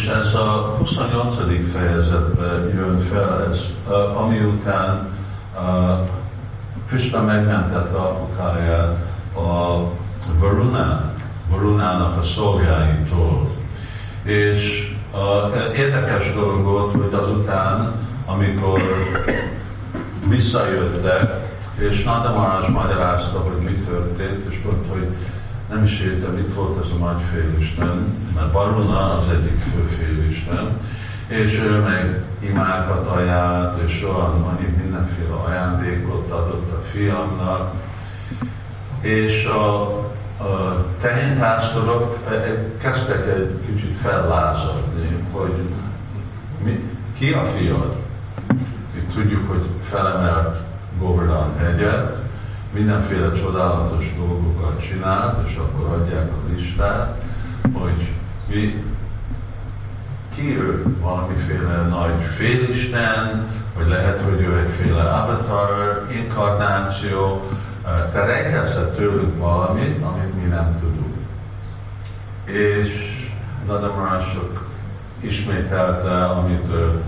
És ez a 28. fejezetben jön fel, ez, ami után Krishna megmentette apukáját a Varunán, Varunának a szolgáitól. És a, érdekes dolog volt, hogy azután, amikor visszajöttek, és Nanda Maharaj magyarázta, hogy mi történt, és mondta, hogy nem is értem, mit volt ez a nagy félisten, mert Baruna az egyik fő félisten, és ő meg imákat ajánlt, és olyan annyi mindenféle ajándékot adott a fiamnak, és a, a tehénpásztorok e, e, kezdtek egy kicsit fellázadni, hogy mi, ki a fiad? Mi tudjuk, hogy felemelt Govardhan hegyet, mindenféle csodálatos dolgokat csinált, és akkor adják a listát, hogy mi, ki ő valamiféle nagy félisten, vagy lehet, hogy ő egyféle avatar, inkarnáció, te rejteszed tőlük valamit, amit mi nem tudunk. És Nadamarások ismételte, amit ő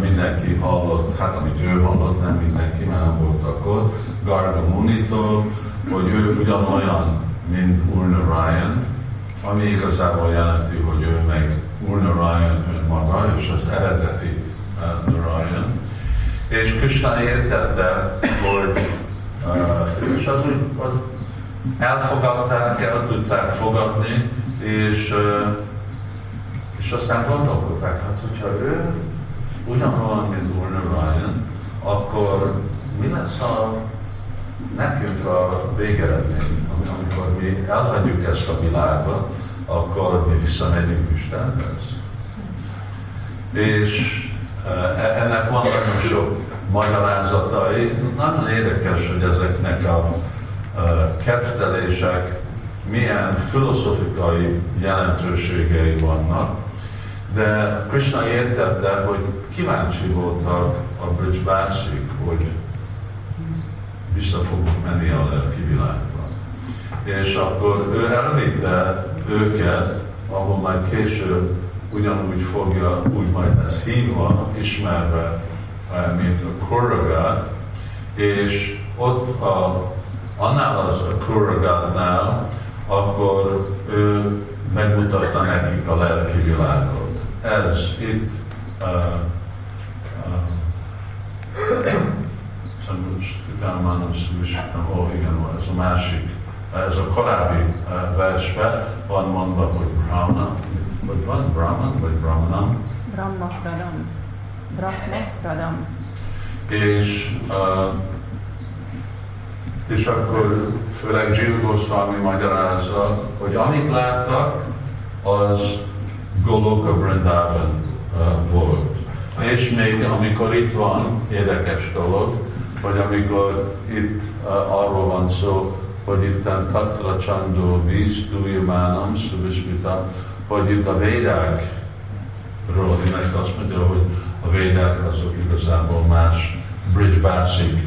mindenki hallott, hát amit ő hallott, nem mindenki, mert nem volt akkor, Garga Munitól, hogy ő ugyanolyan, mint Urna Ryan, ami igazából jelenti, hogy ő meg Urna Ryan önmaga, és az eredeti uh, Narayan. És Krishna értette, hogy uh, és az úgy az elfogadták, el tudták fogadni, és, uh, és aztán gondolkodták, hát hogyha ő ugyanolyan, mint Urna Ryan, akkor mi lesz a nekünk a végeredmény, amikor mi elhagyjuk ezt a világot, akkor mi visszamegyünk Istenhez. És e, ennek van nagyon sok magyarázatai. Nagyon érdekes, hogy ezeknek a kettelések milyen filozofikai jelentőségei vannak, de Krishna értette, hogy kíváncsi voltak a Bridgebászik, hogy vissza fogunk menni a lelki világba. És akkor ő elvitte őket, ahol majd később ugyanúgy fogja, úgy majd ez hívva, ismerve, eh, mint a Kuragát, és ott a, annál az a Kuragátnál, akkor ő megmutatta nekik a lelki világot. Ez itt uh, uh, utána már nem ó igen, ez a másik, ez a korábbi uh, versben van mondva, hogy Brahma, vagy van Brahman, vagy Brahmanam? Brahma Pradam. Brahma Pradam. És, uh, és akkor főleg Jill Goswami magyarázza, hogy amit láttak, az Goloka Vrindavan uh, volt. És még amikor itt van, érdekes dolog, hogy amikor itt uh, arról van szó, hogy itt Tatra Csandó víz, Tújamánam, Szuvismita, hogy itt a védákról, mert azt mondja, hogy a védák azok igazából más bridge bászik,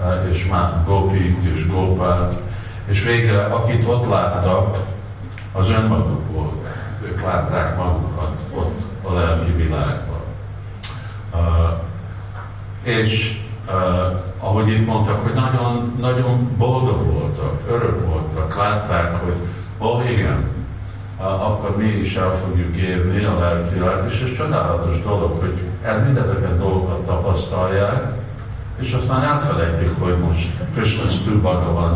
uh, és már gopik és gopák, és végre akit ott láttak, az önmaguk volt. Ők látták magukat ott a lelki világban. És ahogy itt mondtak, hogy nagyon, nagyon boldog voltak, örök voltak, látták, hogy ó, oh, igen, uh, akkor mi is el fogjuk érni a lelkirályt, és ez csodálatos dolog, hogy el mindezeket dolgokat tapasztalják, és aztán elfelejtik, hogy most Krishna Stu Bhagavan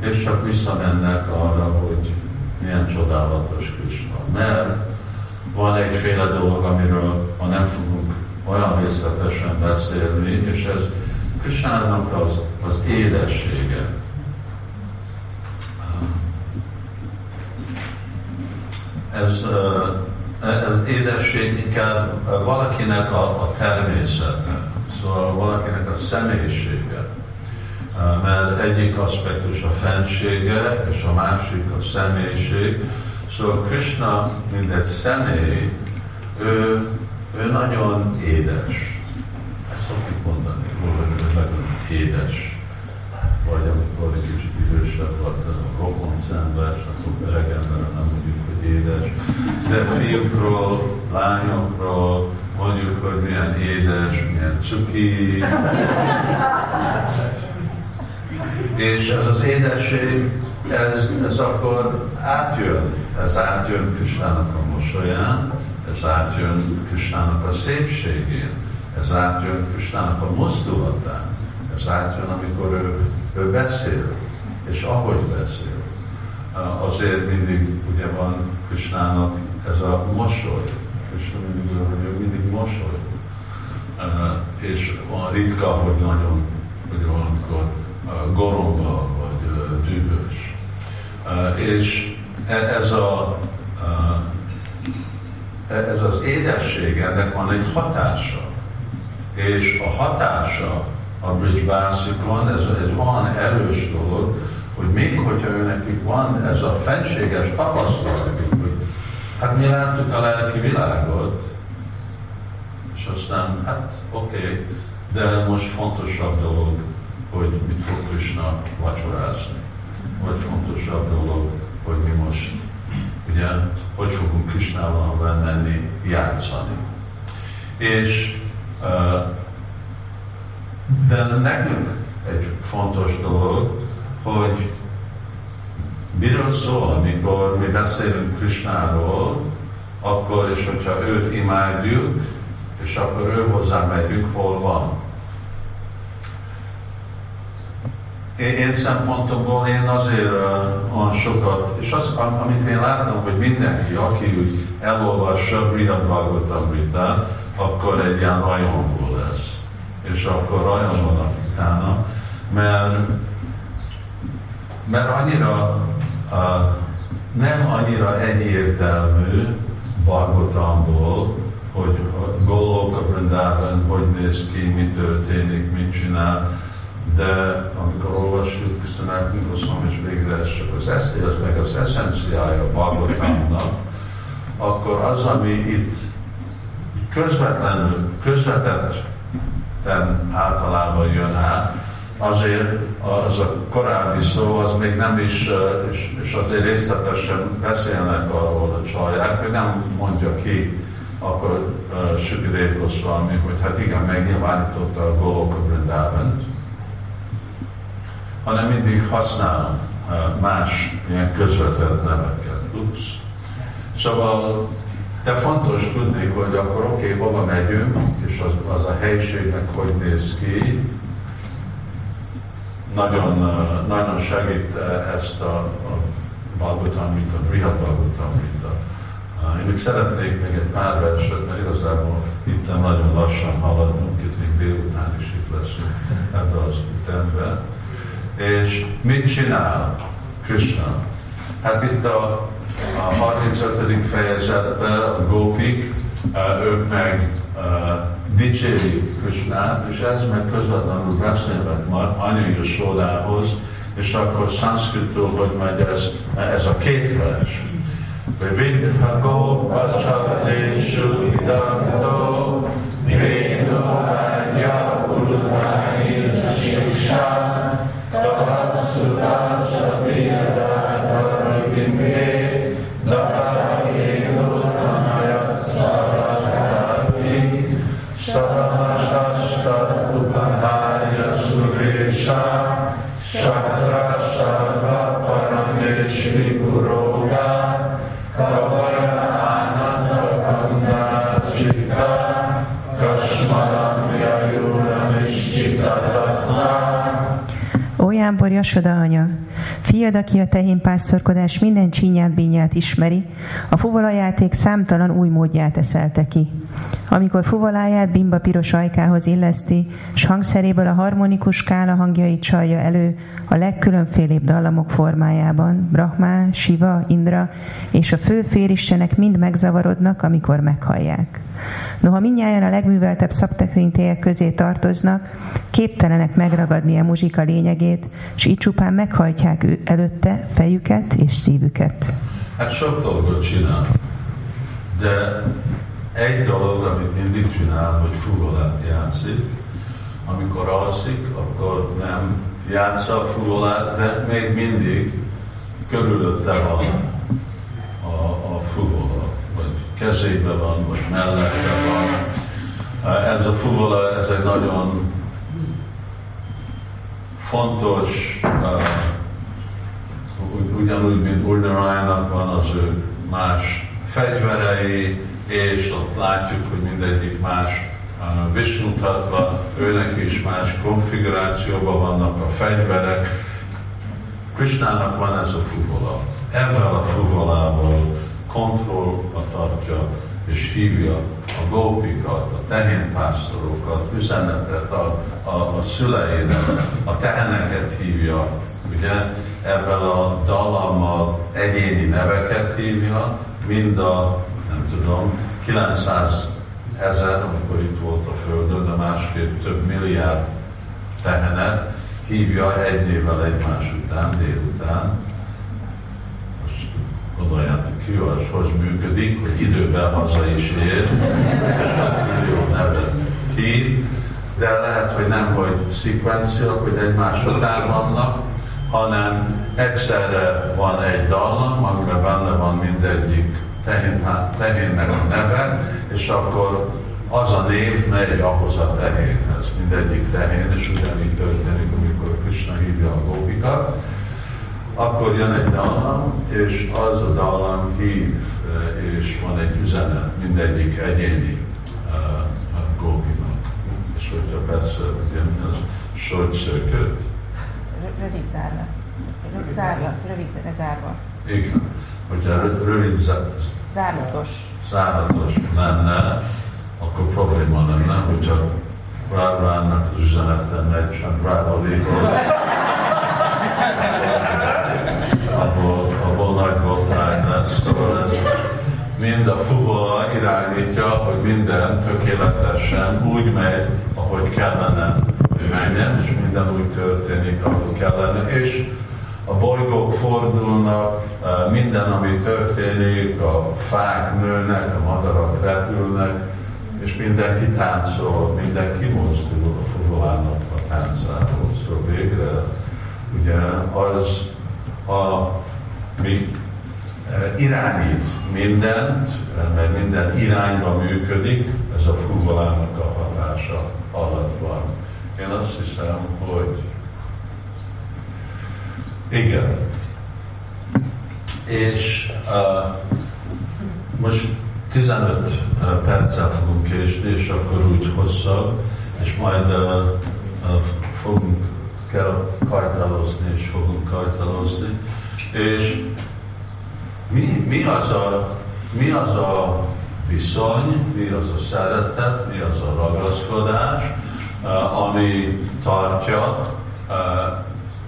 és csak visszamennek arra, hogy milyen csodálatos Krishna. Mert van egyféle dolog, amiről ha nem fogunk olyan részletesen beszélni, és ez Krisnának az, az édessége. Ez, ez édesség inkább valakinek a, a természete, szóval valakinek a személyisége. Mert egyik aspektus a fensége, és a másik a személyiség. Szóval Krishna, mint egy személy, ő, ő nagyon édes. Ezt szokjuk mondani, hogy ő nagyon édes. Vagy amikor egy kicsit idősebb vagy, rokon szenves, akkor öreg nem mondjuk, hogy édes. De fiúkról, lányokról, mondjuk, hogy milyen édes, milyen cuki. És ez az édesség, ez, ez akkor átjön, ez átjön Kristának a mosolyán, ez átjön Kristának a szépségén, ez átjön Kristának a mozdulatán, ez átjön, amikor ő, ő beszél, és ahogy beszél. Azért mindig ugye van Kristának ez a mosoly, Krishna mindig, hogy ő mindig mosoly. És van ritka, hogy nagyon, hogy valamikor goromba vagy dühös. És e, ez a e, ez az édesség, ennek van egy hatása. És a hatása a Bridge Bászikon, ez, ez van erős dolog, hogy még hogyha nekik van ez a fenséges tapasztalatuk, hogy hát mi láttuk a lelki világot, és aztán, hát oké, okay, de most fontosabb dolog, hogy mit fog Krishna vacsorázni. Vagy fontosabb dolog, hogy mi most, ugye, hogy fogunk Krishnával menni, játszani. És de nekünk egy fontos dolog, hogy miről szól, amikor mi beszélünk Krisnáról, akkor, és hogyha őt imádjuk, és akkor ő hozzá megyünk, hol van. Én, szempontomból én azért olyan sokat, és az, amit én látom, hogy mindenki, aki úgy elolvassa Brida Bhagavatamrita, akkor egy ilyen rajongó lesz. És akkor rajonganak utána, mert mert annyira nem annyira egyértelmű Bargotamból, hogy Golok a Brindában hogy néz ki, mi történik, mit csinál, de amikor olvassuk Sanatana Goswami és végre ez csak az, ez meg az eszenciája Bhagavatamnak, akkor az, ami itt közvetlenül, közvetetten általában jön át, azért az a korábbi szó, az még nem is, és, és azért részletesen beszélnek arról a csaják, hogy nem mondja ki akkor uh, Sukadev Goswami, hogy hát igen, megnyilvánította a Goloka Brindávent, hanem mindig használ uh, más ilyen közvetett neveket. Ups. Szóval, de fontos tudni, hogy akkor oké, okay, hova megyünk, és az, az a helyiségnek hogy néz ki, nagyon, nagyon segít ezt a, a Balgotamrita, Brihat Balgotamrita. Én még szeretnék még egy pár verset, mert igazából itt nagyon lassan haladunk, itt még délután is itt leszünk ebbe az ütembe. És mit csinál Krishna? Hát itt a, a 35. fejezetben a gópik, ők meg dicsérik Krishnát, és ez meg közvetlenül beszélnek anyai sódához, és akkor szanszkritól, hogy megy ez, ez a két vers. Vidha Gopacsadeshu Hidanto Venu Jámbor, Jasoda anya, fiad, aki a tehén pásztorkodás minden csínyát, bínyát ismeri, a fuvalajáték számtalan új módját eszelte ki. Amikor fuvaláját bimba piros ajkához illeszti, s hangszeréből a harmonikus skála hangjait csalja elő a legkülönfélébb dallamok formájában, Brahma, Shiva, Indra és a fő félistenek mind megzavarodnak, amikor meghallják. Noha mindnyáján a legműveltebb szabtekintélyek közé tartoznak, képtelenek megragadni a muzsika lényegét, és így csupán meghajtják előtte fejüket és szívüket. Hát sok dolgot csinál, de egy dolog, amit mindig csinál, hogy fugolát játszik. Amikor alszik, akkor nem játsza a fugolát, de még mindig körülötte van a, a fuvola, vagy kezébe van, vagy mellette van. Ez a fuvola, ez egy nagyon fontos, ugyanúgy, mint Urnaraynak van az ő más fegyverei, és ott látjuk, hogy mindegyik más vismutatva, őnek is más konfigurációban vannak a fegyverek. Krishnának van ez a fuvola. Ezzel a fuvolával kontrollba tartja és hívja a gópikat, a tehénpásztorokat, üzenetet a, a, a szüleinek, a teheneket hívja, ugye, ezzel a dalammal egyéni neveket hívja, mind a, tudom, 900 ezer, amikor itt volt a Földön, de másképp több milliárd tehenet hívja egy évvel egymás után, délután. Most gondoljátok ki, az hogy működik, hogy időben haza is ér, millió nevet hív, de lehet, hogy nem, hogy szekvenciák, hogy egymás után vannak, hanem egyszerre van egy dallam, amiben benne van mindegyik tehén, tehénnek a neve, és akkor az a név megy ahhoz a tehénhez, mindegyik tehén, és ugyanígy történik, amikor Krishna hívja a gópikat, akkor jön egy dallam, és az a dallam hív, és van egy üzenet mindegyik egyéni uh, gópinak. És hogyha persze, ugye az sojtszököt. Rövid zárlat. Zárlat, rövid zárva. Igen. Hogyha rövid zárlatos. Zárlatos lenne, akkor probléma lenne, hogyha rá az üzenete megy, csak rába abból, abból nagy botrány lesz. Szóval ez mind a fuvola irányítja, hogy minden tökéletesen úgy megy, ahogy kellene, menjen, és minden úgy történik, ahogy kellene. És a bolygók fordulnak, minden, ami történik, a fák nőnek, a madarak repülnek, és mindenki táncol, mindenki mozdul a fuvolának a táncáról. Szóval végre ugye az a mi irányít mindent, mert minden irányba működik, ez a fuvolának a hatása alatt van. Én azt hiszem, hogy igen. És uh, most 15 uh, perccel fogunk késni, és akkor úgy hosszabb, és majd uh, fogunk kell kajtalozni, és fogunk kajtalozni. És mi, mi, az a, mi az a viszony, mi az a szeretet, mi az a ragaszkodás, ami tartja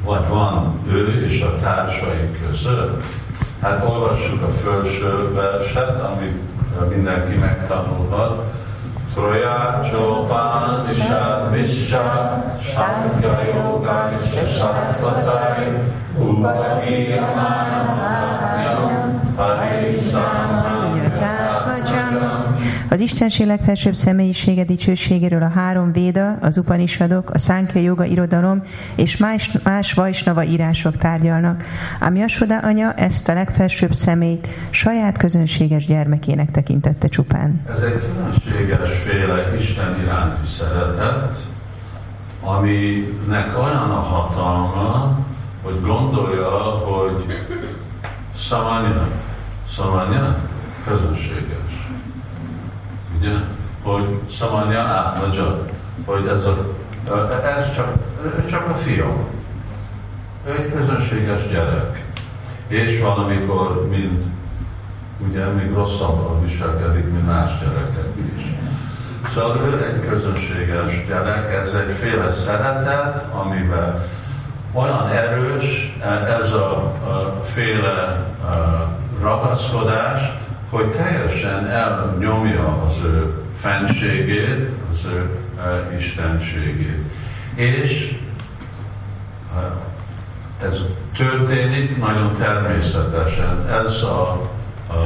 vagy van ő és a társai között. Hát olvassuk a felső verset, amit mindenki megtanulhat. Troya Chopán Ishad Misha Shankya Yoga Sattvatai Upagi az Istenség legfelsőbb személyisége dicsőségéről a három véda, az Upanishadok, a Sánkya joga irodalom és más, más Vajsnava írások tárgyalnak, ám Jasoda anya ezt a legfelsőbb személyt saját közönséges gyermekének tekintette csupán. Ez egy közönséges féle Isten iránti szeretet, aminek olyan a hatalma, hogy gondolja, hogy Samanya, Samanya közönséges ugye, hogy Samanya átmagyar, hogy ez, a, ez csak, csak a fiam. Ő egy közönséges gyerek. És van, amikor ugye, még rosszabban viselkedik, mint más gyerekek is. Szóval ő egy közönséges gyerek, ez egy féle szeretet, amiben olyan erős ez a, a féle a ragaszkodás, hogy teljesen elnyomja az ő fenségét, az ő uh, istenségét. És uh, ez történik nagyon természetesen. Ez a, a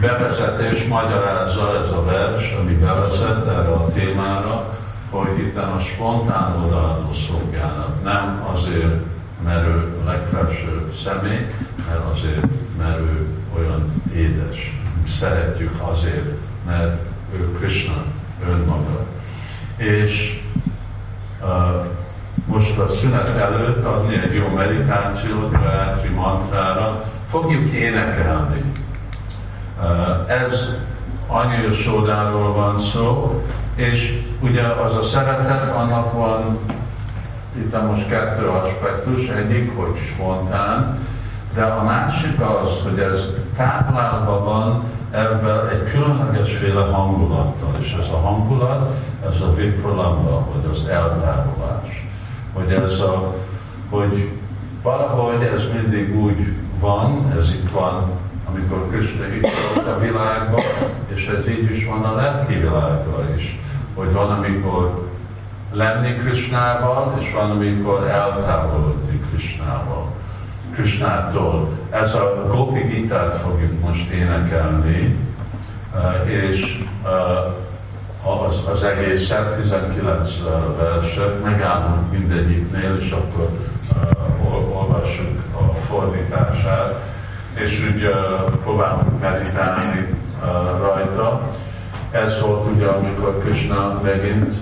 bevezetés magyarázza ez a vers, ami bevezet erre a témára, hogy itt a spontán odaadó szolgálat nem azért, mert ő legfelső személy, mert azért, mert ő olyan édes szeretjük azért, mert ő Krishna önmaga. És uh, most a szünet előtt adni egy jó meditációt, Gayatri mantrára, fogjuk énekelni. Uh, ez annyira sódáról van szó, és ugye az a szeretet, annak van itt most kettő aspektus, egyik, hogy spontán, de a másik az, hogy ez táplálva van ebben egy különlegesféle hangulattal, és ez a hangulat, ez a vipralamba, vagy az eltávolás. Hogy ez a, hogy valahogy ez mindig úgy van, ez itt van, amikor Krishna itt volt a világban, és ez így is van a lelki világban is. Hogy van, amikor lenni Krishnával, és van, amikor eltávolodni Krishnával. Krishnától. Ez a Gopi Gitát fogjuk most énekelni, eh, és eh, az, az egészet, 19 verset, megállunk mindegyiknél, és akkor olvassuk a fordítását, és úgy próbálunk meditálni rajta. Ez volt ugye, amikor Krishna megint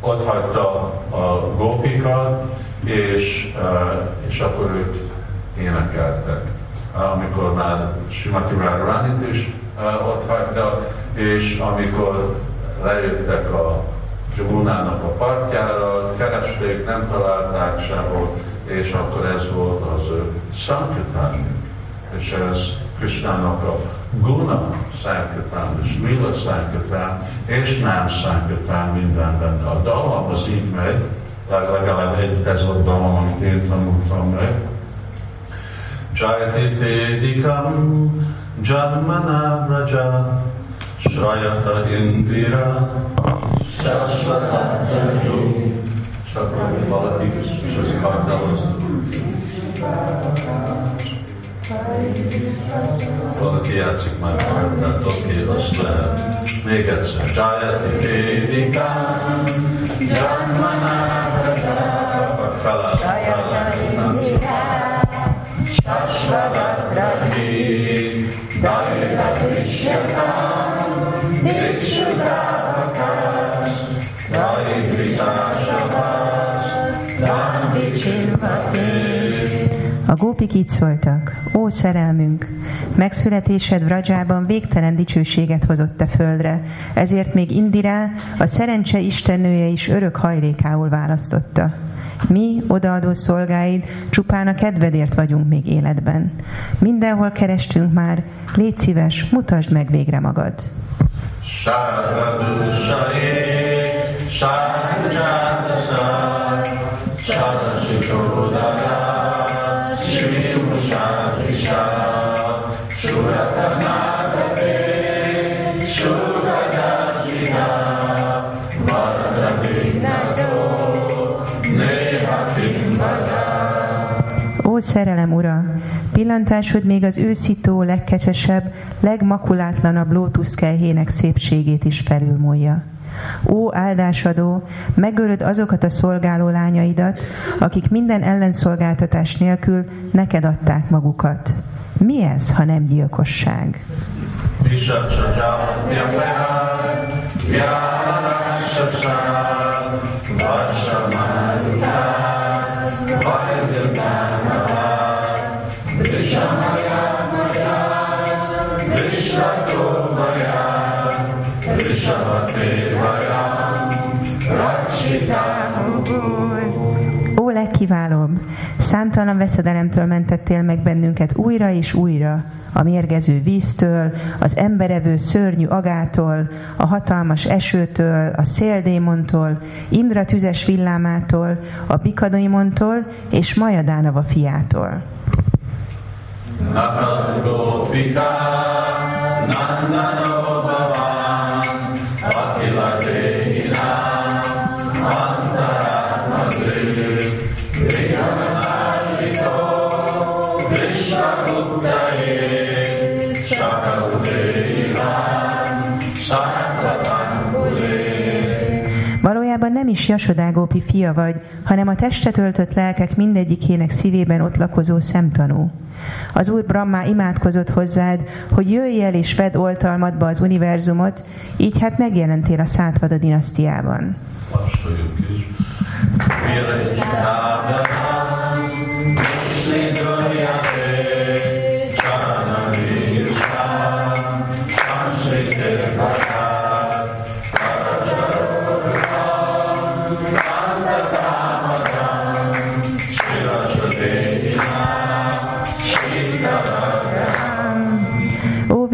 ott hagyta a gópikat, és, és akkor ők énekeltek. Amikor már Simati Radharánit is ott hagyta, és amikor lejöttek a Jamunának a partjára, keresték, nem találták sehol, és akkor ez volt az ő Sankirtánjuk. És ez Krishnának a Guna Sankirtán, és Lila Sankirtán, és Nem Sankirtán minden benne. A dallam az így megy, legalább egy, ez a dalom, amit én tanultam meg. Jayati Tedikam Janmana Braja Shrayata Indira Shashvatanyani Csak valaki és az kartához. Valaki játszik már kartát, oké, azt lehet. Még egyszer. Jayati Tedikam Janmana gópik így szóltak, ó szerelmünk, megszületésed Vrajában végtelen dicsőséget hozott te földre, ezért még Indirá, a szerencse istennője is örök hajlékául választotta. Mi, odaadó szolgáid, csupán a kedvedért vagyunk még életben. Mindenhol kerestünk már, légy szíves, mutasd meg végre magad. Ó pillantásod még az őszító, legkecsesebb, legmakulátlanabb lótuszkelhének szépségét is felülmúlja. Ó áldásadó, megölöd azokat a szolgáló lányaidat, akik minden ellenszolgáltatás nélkül neked adták magukat. Mi ez, ha nem gyilkosság? Ó, legkiválóbb! Számtalan veszedelemtől mentettél meg bennünket újra és újra, a mérgező víztől, az emberevő szörnyű agától, a hatalmas esőtől, a széldémontól, Indra tüzes villámától, a bikadaimonttól és Majadánava fiától. Nandana nem is Jasodágópi fia vagy, hanem a testet öltött lelkek mindegyikének szívében ott lakozó szemtanú. Az Úr Brahma imádkozott hozzád, hogy jöjj el és vedd oltalmadba az univerzumot, így hát megjelentél a Szátvada dinasztiában. Lassuljuk is.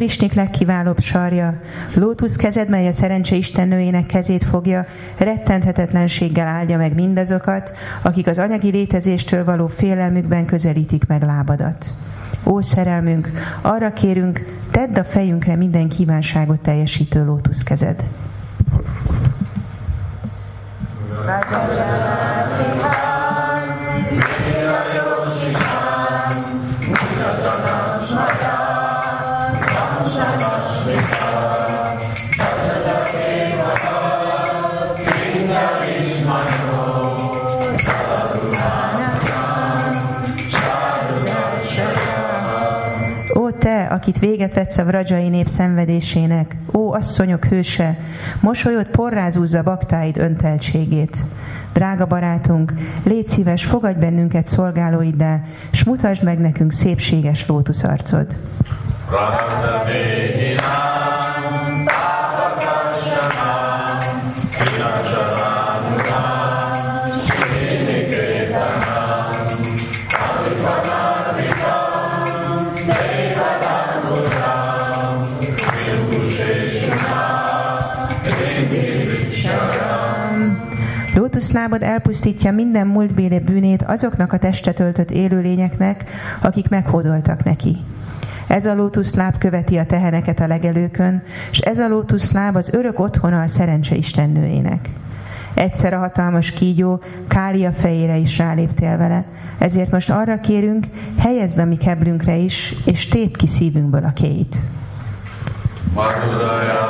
Krisnik legkiválóbb sarja. Lótusz kezed, mely a szerencse istennőjének kezét fogja, rettenthetetlenséggel áldja meg mindazokat, akik az anyagi létezéstől való félelmükben közelítik meg lábadat. Ó szerelmünk, arra kérünk, tedd a fejünkre minden kívánságot teljesítő lótusz kezed. Akit véget vetsz a vrajai nép szenvedésének. Ó, asszonyok hőse, mosolyod porrázúzza baktáid önteltségét. Drága barátunk, légy szíves, fogadj bennünket szolgálóiddá, s mutasd meg nekünk szépséges lótuszarcod. Radha elpusztítja minden múltbéli bűnét azoknak a testet öltött élőlényeknek, akik meghódoltak neki. Ez a lótuszláb követi a teheneket a legelőkön, és ez a lótuszláb az örök otthona a szerencse istennőjének. Egyszer a hatalmas kígyó Kália fejére is ráléptél vele, ezért most arra kérünk, helyezd a mi keblünkre is, és tép ki szívünkből a két. Madhuraya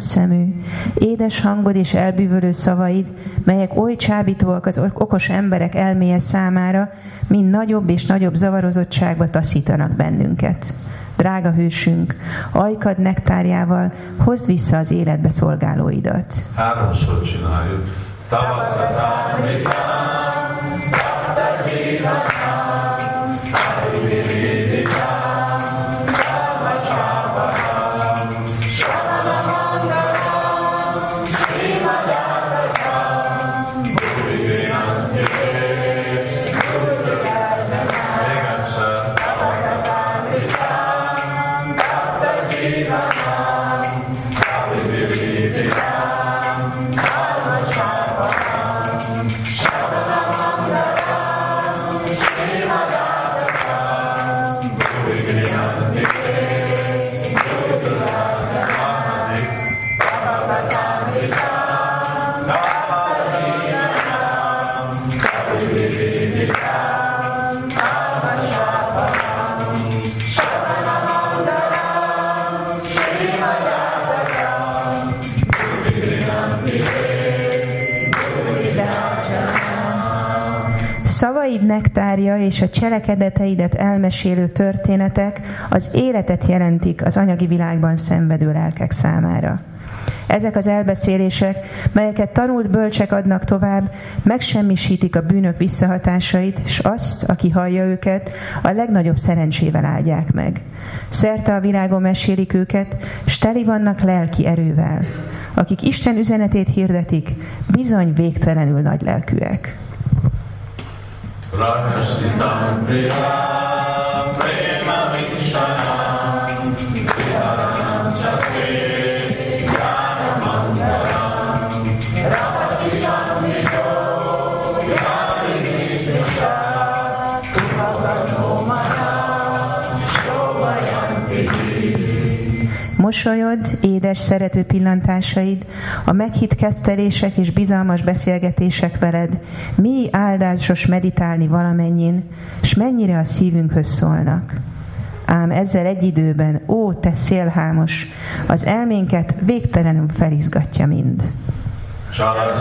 lótusz szemű, édes hangod és elbűvölő szavaid, melyek oly csábítóak az okos emberek elméje számára, mind nagyobb és nagyobb zavarozottságba taszítanak bennünket. Drága hősünk, ajkad nektárjával hozd vissza az életbe szolgálóidat. Háromszor csináljuk. És a cselekedeteidet elmesélő történetek az életet jelentik az anyagi világban szenvedő lelkek számára. Ezek az elbeszélések, melyeket tanult bölcsek adnak tovább, megsemmisítik a bűnök visszahatásait, és azt, aki hallja őket, a legnagyobb szerencsével áldják meg. Szerte a világon mesélik őket, s teli vannak lelki erővel. Akik Isten üzenetét hirdetik, bizony végtelenül nagy lelkűek. प्राणश्चितां प्रिया Mosolyod, édes, szerető pillantásaid, a meghitt kettelések és bizalmas beszélgetések veled, mi áldásos meditálni valamennyin, s mennyire a szívünkhöz szólnak. Ám ezzel egy időben, ó, te szélhámos, az elménket végtelenül felizgatja mind. Drága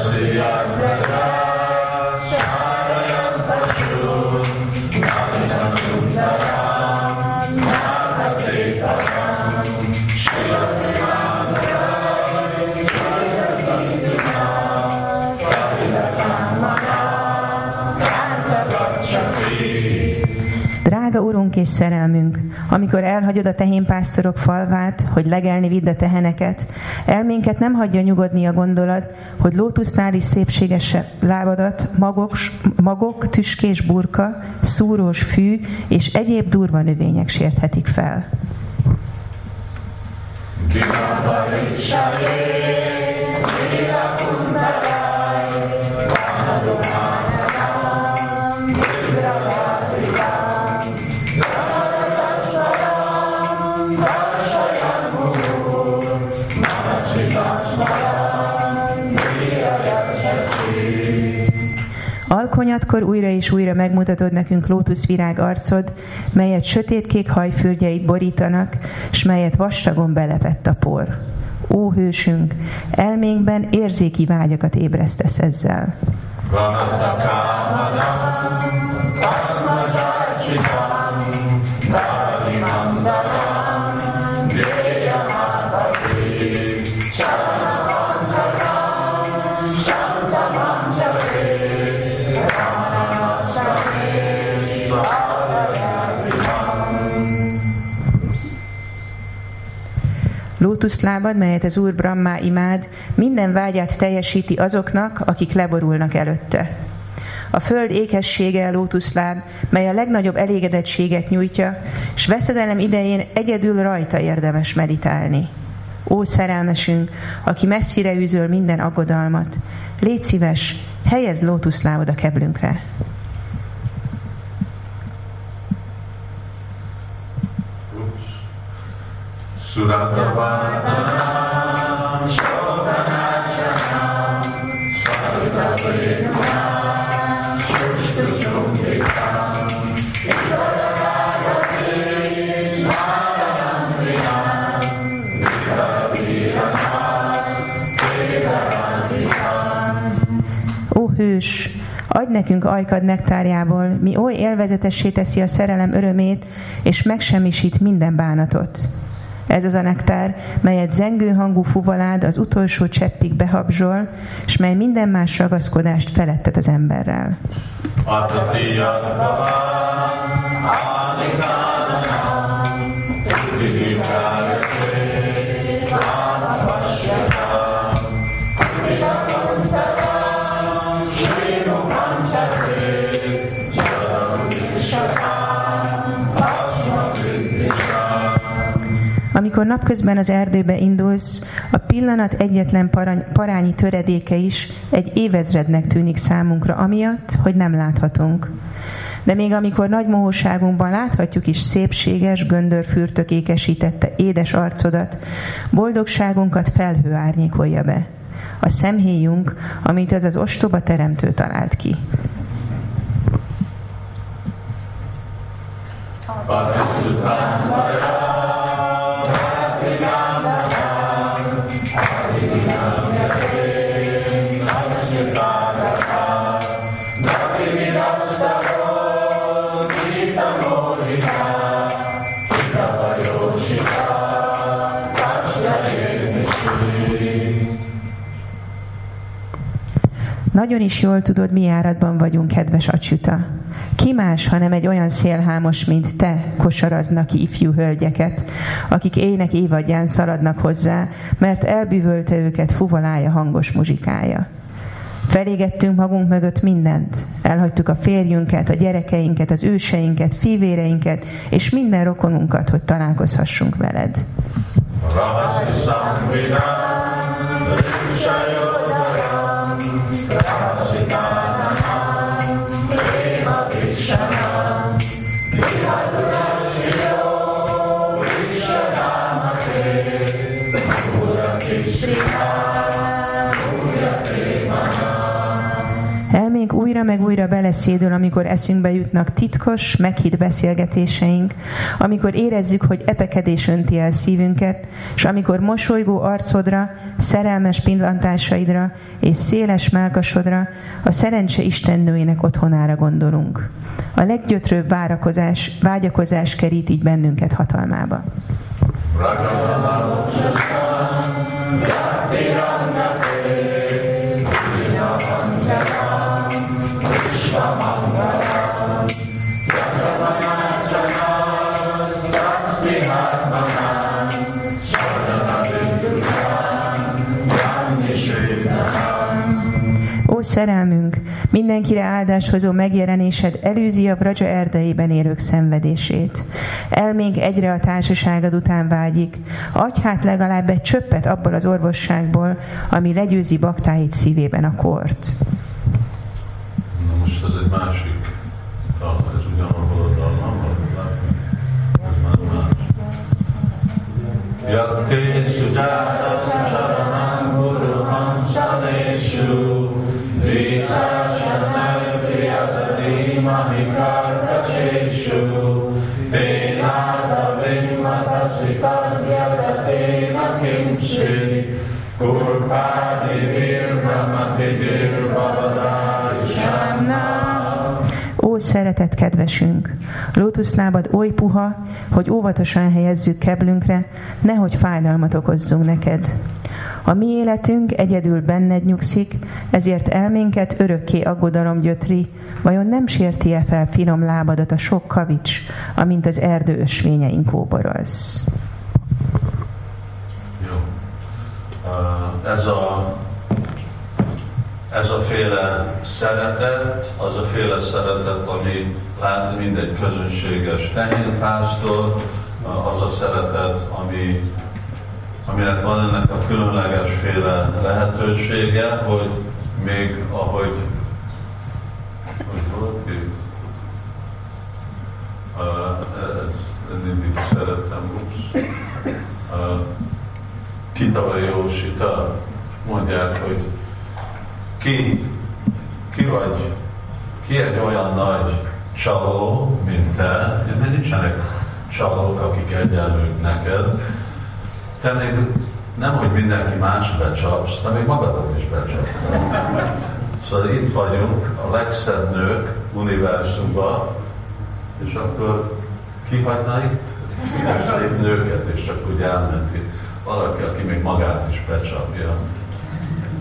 Urunk és szerelmünk, amikor elhagyod a tehénpásztorok falvát, hogy legelni vidd a teheneket, elménket nem hagyja nyugodni a gondolat, hogy lótusznál is szépséges lábadat, magok, magok, tüskés burka, szúrós fű és egyéb durva növények sérthetik fel. Alkonyatkor újra és újra megmutatod nekünk lótuszvirág arcod, melyet sötétkék hajfürgyeid borítanak, s melyet vastagon belepett a por. Ó hősünk, elménkben érzéki vágyakat ébresztesz ezzel. Lótuszlábad, melyet az Úr Brahma imád, minden vágyát teljesíti azoknak, akik leborulnak előtte. A föld ékessége lótuszláb, mely a legnagyobb elégedettséget nyújtja, és veszedelem idején egyedül rajta érdemes meditálni. Ó szerelmesünk, aki messzire űzöl minden aggodalmat, légy szíves, helyezd lótuszlábod a keblünkre. Vikaviranam Ó hős, adj nekünk ajkad nektárjából, mi oly élvezetessé teszi a szerelem örömét, és megsemmisít minden bánatot. Ez az a nektár, melyet zengő hangú fuvalád az utolsó cseppig behabzsol, és mely minden más ragaszkodást felettet az emberrel. Amikor napközben az erdőbe indulsz, a pillanat egyetlen parányi töredéke is egy évezrednek tűnik számunkra, amiatt, hogy nem láthatunk. De még amikor nagy mohóságunkban láthatjuk is szépséges, göndörfürtök ékesítette édes arcodat, boldogságunkat felhő árnyékolja be. A szemhéjunk, amit ez az ostoba teremtő talált ki. Nagyon is jól tudod, mi áradban vagyunk, kedves acsüta. Ki más, hanem egy olyan szélhámos, mint te, kosaraznak ki ifjú hölgyeket, akik ének évadján szaladnak hozzá, mert elbűvölte őket fuvalája hangos muzsikája. Felégettünk magunk mögött mindent. Elhagytuk a férjünket, a gyerekeinket, az őseinket, fivéreinket, és minden rokonunkat, hogy találkozhassunk veled. Krishna meg újra beleszédül, amikor eszünkbe jutnak titkos, meghitt beszélgetéseink, amikor érezzük, hogy epekedés önti el szívünket, és amikor mosolygó arcodra, szerelmes pillantásaidra és széles melkasodra, a szerencse istennőjének otthonára gondolunk. A leggyötrőbb várakozás, vágyakozás kerít így bennünket hatalmába. Ó szerelmünk, mindenkire áldáshozó megjelenésed előzi a Vraja erdejében élők szenvedését. Elménk egyre a társaságod után vágyik. Adj hát legalább egy csöppet abból az orvosságból, ami legyőzi baktáit szívében a kort. Na most ez egy másik Yaktin sujata tujara Ó, szeretett kedvesünk! Lótuszlábad oly puha, hogy óvatosan helyezzük keblünkre, nehogy fájdalmat okozzunk neked. A mi életünk egyedül benned nyugszik, ezért elménket örökké aggodalom gyötri, vajon nem sérti-e fel finom lábadat a sok kavics, amint az erdő ösvényein kóboroz? Jó. Ez a, ez a féle szeretet, az a féle szeretet, ami látni mindegy közönséges tehénpásztor, az a szeretet, ami, aminek van ennek a különleges féle lehetősége, hogy még ahogy, hogy volt itt, uh, ez, mindig szerettem, ups, Kitava Jósita mondják, hogy ki, ki vagy, ki egy olyan nagy csaló, mint te, de nincsenek csalók, akik egyenlők neked, te még nem, hogy mindenki más becsapsz, te még magadat is becsapod. Szóval itt vagyunk, a legszebb nők univerzumban, és akkor kihagyna itt színes szép nőket, és csak úgy elmenti valaki, aki még magát is becsapja.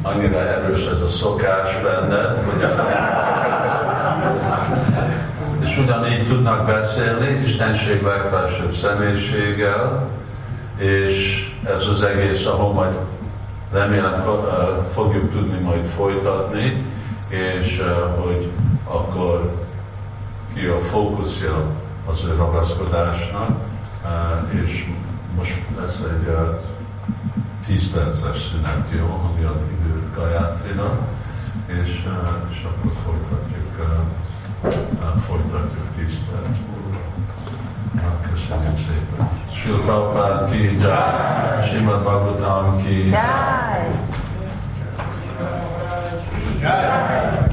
Annyira erős ez a szokás benned, hogy és ugyanígy tudnak beszélni, Istenség legfelsőbb személyiséggel, és ez az egész, ahol majd remélem fogjuk tudni majd folytatni, és hogy akkor ki a fókuszja az ő ragaszkodásnak, és most lesz egy 10 perces szünet, jó, ami az időt Gajátrinak, és, és akkor folytatjuk, folytatjuk 10 perc múlva. Köszönjük szépen. Sri Prabhupád ki, Jai, Simad Bhagavatam ki, Jai! Jai.